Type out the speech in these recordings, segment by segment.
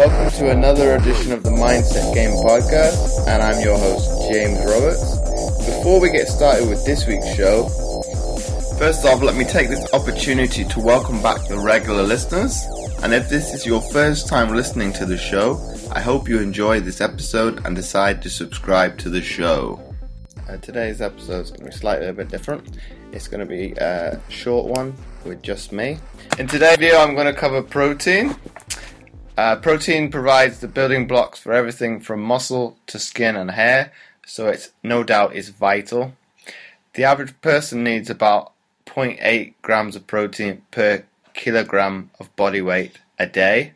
another edition of the Mindset Game podcast, and I'm your host, James Roberts. Before we get started with this week's show, first off, let me take this opportunity to welcome back the regular listeners. And if this is your first time listening to the show, I hope you enjoy this episode and decide to subscribe to the show. Uh, today's episode is going to be slightly a bit different. It's going to be a short one with just me. In today's video, I'm going to cover protein. Uh, protein provides the building blocks for everything from muscle to skin and hair, so it's no doubt is vital. The average person needs about 0.8 grams of protein per kilogram of body weight a day.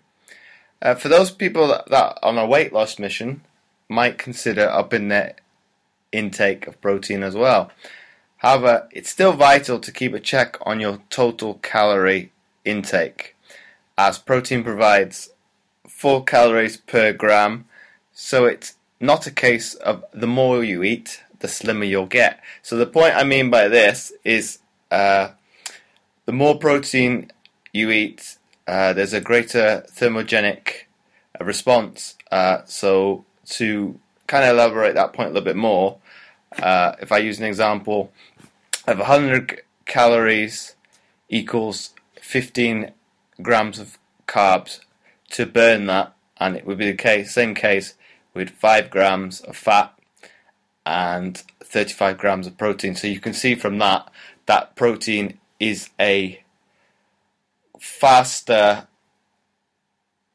Uh, for those people that, that on a weight loss mission might consider upping their intake of protein as well. However, it's still vital to keep a check on your total calorie intake, as protein provides 4 calories per gram, so it's not a case of the more you eat, the slimmer you'll get. So the point I mean by this is uh, the more protein you eat, uh, there's a greater thermogenic response. Uh, so to kind of elaborate that point a little bit more, uh, if I use an example of 100 calories equals 15 grams of carbs to burn that, and it would be the case, same case with 5 grams of fat and 35 grams of protein. So you can see from that that protein is a faster,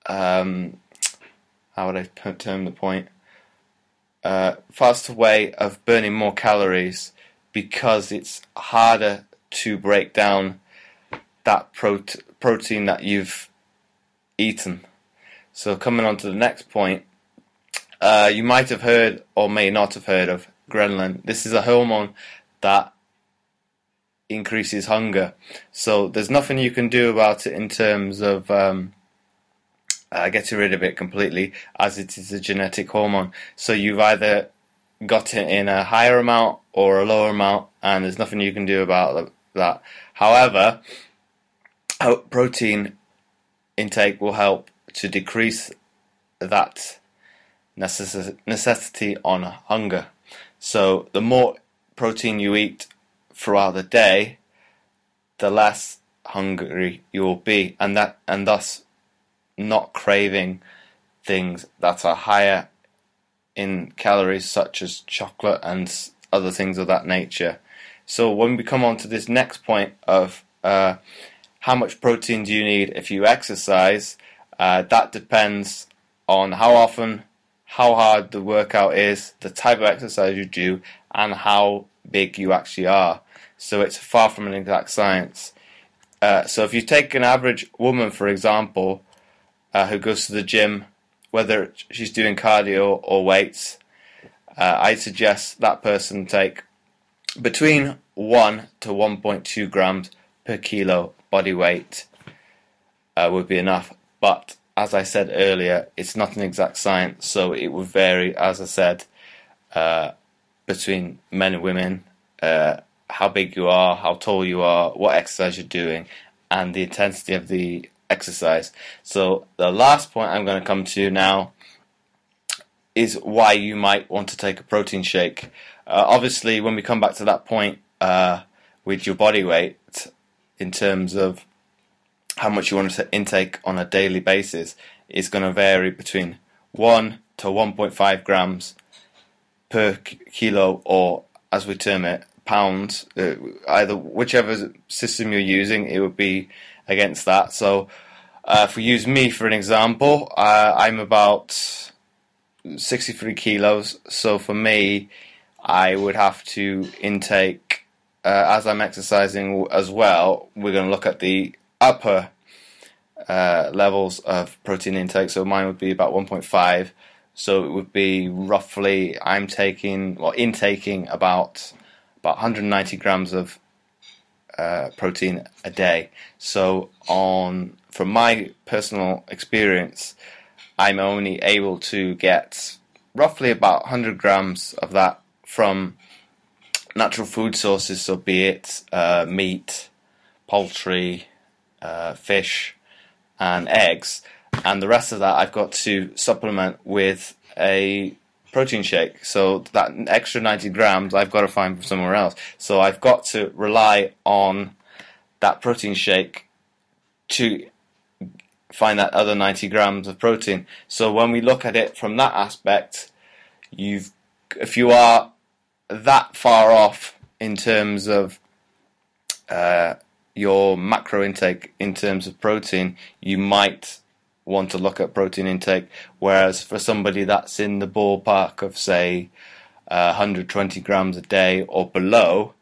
um, how would I term the point? Uh, faster way of burning more calories because it's harder to break down that prote- protein that you've eaten. So, coming on to the next point, uh, you might have heard or may not have heard of ghrelin. This is a hormone that increases hunger. So, there's nothing you can do about it in terms of um, uh, getting rid of it completely, as it is a genetic hormone. So, you've either got it in a higher amount or a lower amount, and there's nothing you can do about that. However, protein intake will help to decrease that necessity on hunger. So, the more protein you eat throughout the day, the less hungry you will be, and that and thus not craving things that are higher in calories, such as chocolate and other things of that nature. So, when we come on to this next point of uh, how much protein do you need if you exercise? Uh, that depends on how often, how hard the workout is, the type of exercise you do, and how big you actually are. So it's far from an exact science. Uh, so if you take an average woman, for example, uh, who goes to the gym, whether she's doing cardio or weights, uh, I'd suggest that person take between 1 to 1.2 grams per kilo body weight uh, would be enough. But as I said earlier, it's not an exact science, so it would vary, as I said, uh, between men and women, uh, how big you are, how tall you are, what exercise you're doing, and the intensity of the exercise. So, the last point I'm going to come to now is why you might want to take a protein shake. Uh, obviously, when we come back to that point uh, with your body weight, in terms of how much you want to intake on a daily basis is going to vary between 1 to 1.5 grams per kilo or as we term it pounds. Uh, either whichever system you're using it would be against that. So uh, if we use me for an example uh, I'm about 63 kilos. So for me I would have to intake uh, as I'm exercising as well, we're going to look at the upper uh, levels of protein intake. So mine would be about 1.5. So it would be roughly I'm taking well intaking about about 190 grams of uh, protein a day. So on from my personal experience, I'm only able to get roughly about 100 grams of that from natural food sources, so be it uh, meat, poultry, uh, fish, and eggs. and the rest of that I've got to supplement with a protein shake. So that extra 90 grams I've got to find from somewhere else. So I've got to rely on that protein shake to find that other 90 grams of protein. So when we look at it from that aspect, you've if you are that far off in terms of uh, your macro intake in terms of protein, you might want to look at protein intake. Whereas for somebody that's in the ballpark of say uh, 120 grams a day or below,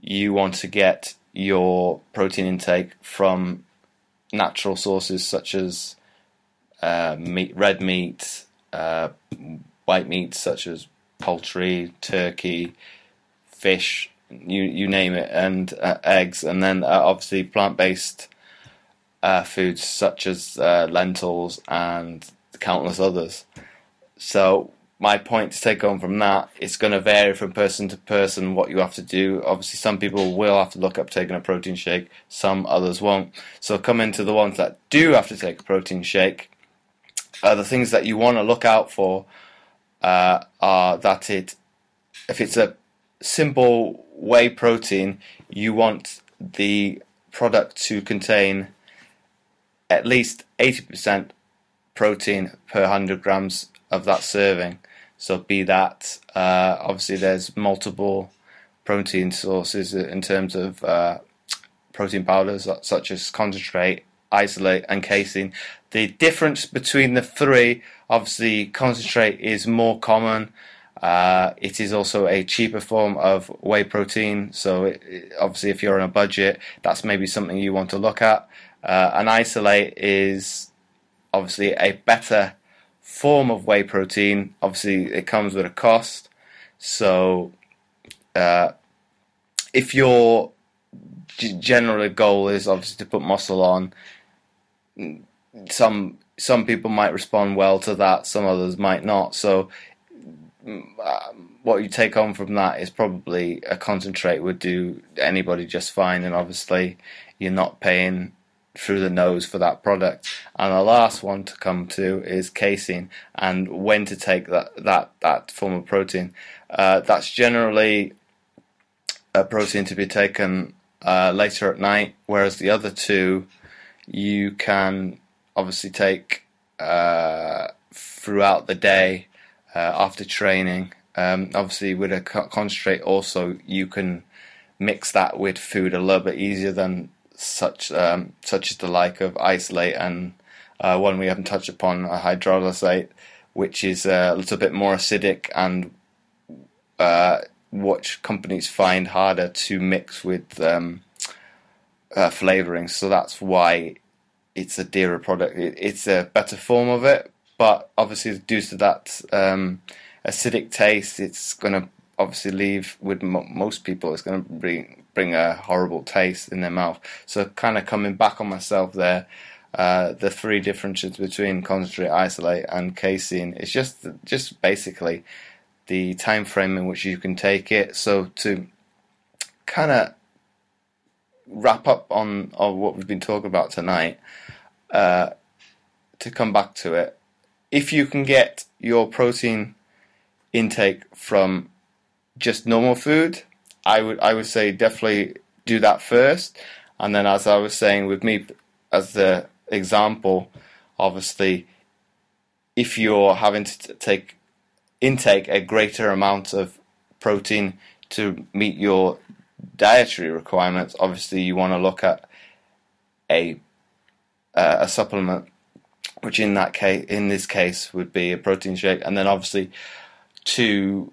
you want to get your protein intake from natural sources such as uh, meat, red meat, uh, white meat such as poultry, turkey, fish, you you name it, and uh, eggs, and then uh, obviously plant based uh, foods such as uh, lentils and countless others. So my point to take on from that it's going to vary from person to person what you have to do. Obviously, some people will have to look up taking a protein shake, some others won't. So come into the ones that do have to take a protein shake. Uh, the things that you want to look out for uh, are that it, if it's a simple whey protein, you want the product to contain at least 80% protein per 100 grams of that serving. So, be that uh, obviously there's multiple protein sources in terms of uh, protein powders such as concentrate, isolate, and casein. The difference between the three, obviously, concentrate is more common. Uh, it is also a cheaper form of whey protein. So, it, obviously, if you're on a budget, that's maybe something you want to look at. Uh, an isolate is obviously a better form of whey protein. Obviously, it comes with a cost. So, uh, if your general goal is obviously to put muscle on, some some people might respond well to that, some others might not. So, what you take on from that is probably a concentrate would do anybody just fine, and obviously, you're not paying through the nose for that product. And the last one to come to is casein and when to take that that that form of protein. Uh, that's generally a protein to be taken uh, later at night, whereas the other two you can obviously take uh, throughout the day after training. Um, obviously, with a concentrate, also you can mix that with food a little bit easier than such um, such as the like of isolate and uh, one we haven't touched upon, a hydrolysate, which is a little bit more acidic and uh, which companies find harder to mix with um, uh, flavorings. So that's why it's a dearer product. It's a better form of it, but obviously due to that um, acidic taste, it's going to obviously leave with most people. It's going to bring bring a horrible taste in their mouth. So kind of coming back on myself there. Uh, the three differences between concentrate, isolate, and casein is just just basically the time frame in which you can take it. So to kind of wrap up on, on what we've been talking about tonight, uh, to come back to it, if you can get your protein intake from just normal food, I would I would say definitely do that first, and then as I was saying with me as the example, obviously, if you're having to take intake a greater amount of protein to meet your dietary requirements, obviously you want to look at a uh, a supplement, which in that case, in this case, would be a protein shake, and then obviously to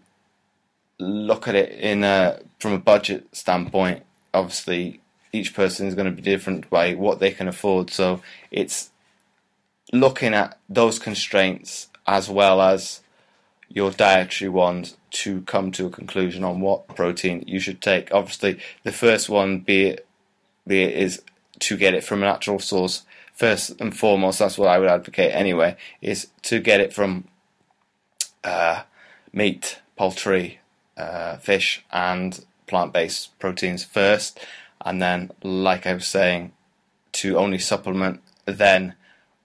look at it in a from a budget standpoint. Obviously, each person is going to be different by what they can afford. So it's looking at those constraints as well as your dietary ones to come to a conclusion on what protein you should take. Obviously, the first one, be it, be it is to get it from a natural source. First and foremost, that's what I would advocate anyway, is to get it from uh, meat, poultry, uh, fish, and plant based proteins first. And then, like I was saying, to only supplement then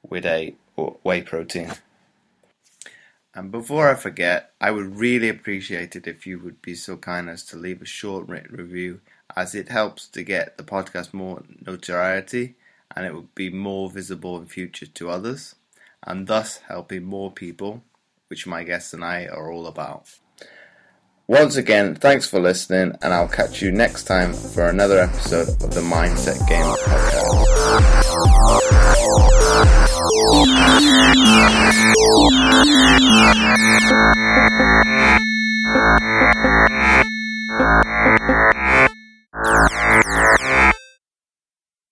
with a whey protein. And before I forget, I would really appreciate it if you would be so kind as to leave a short written review, as it helps to get the podcast more notoriety and it would be more visible in future to others, and thus helping more people, which my guests and I are all about. Once again, thanks for listening, and I'll catch you next time for another episode of the Mindset Game podcast.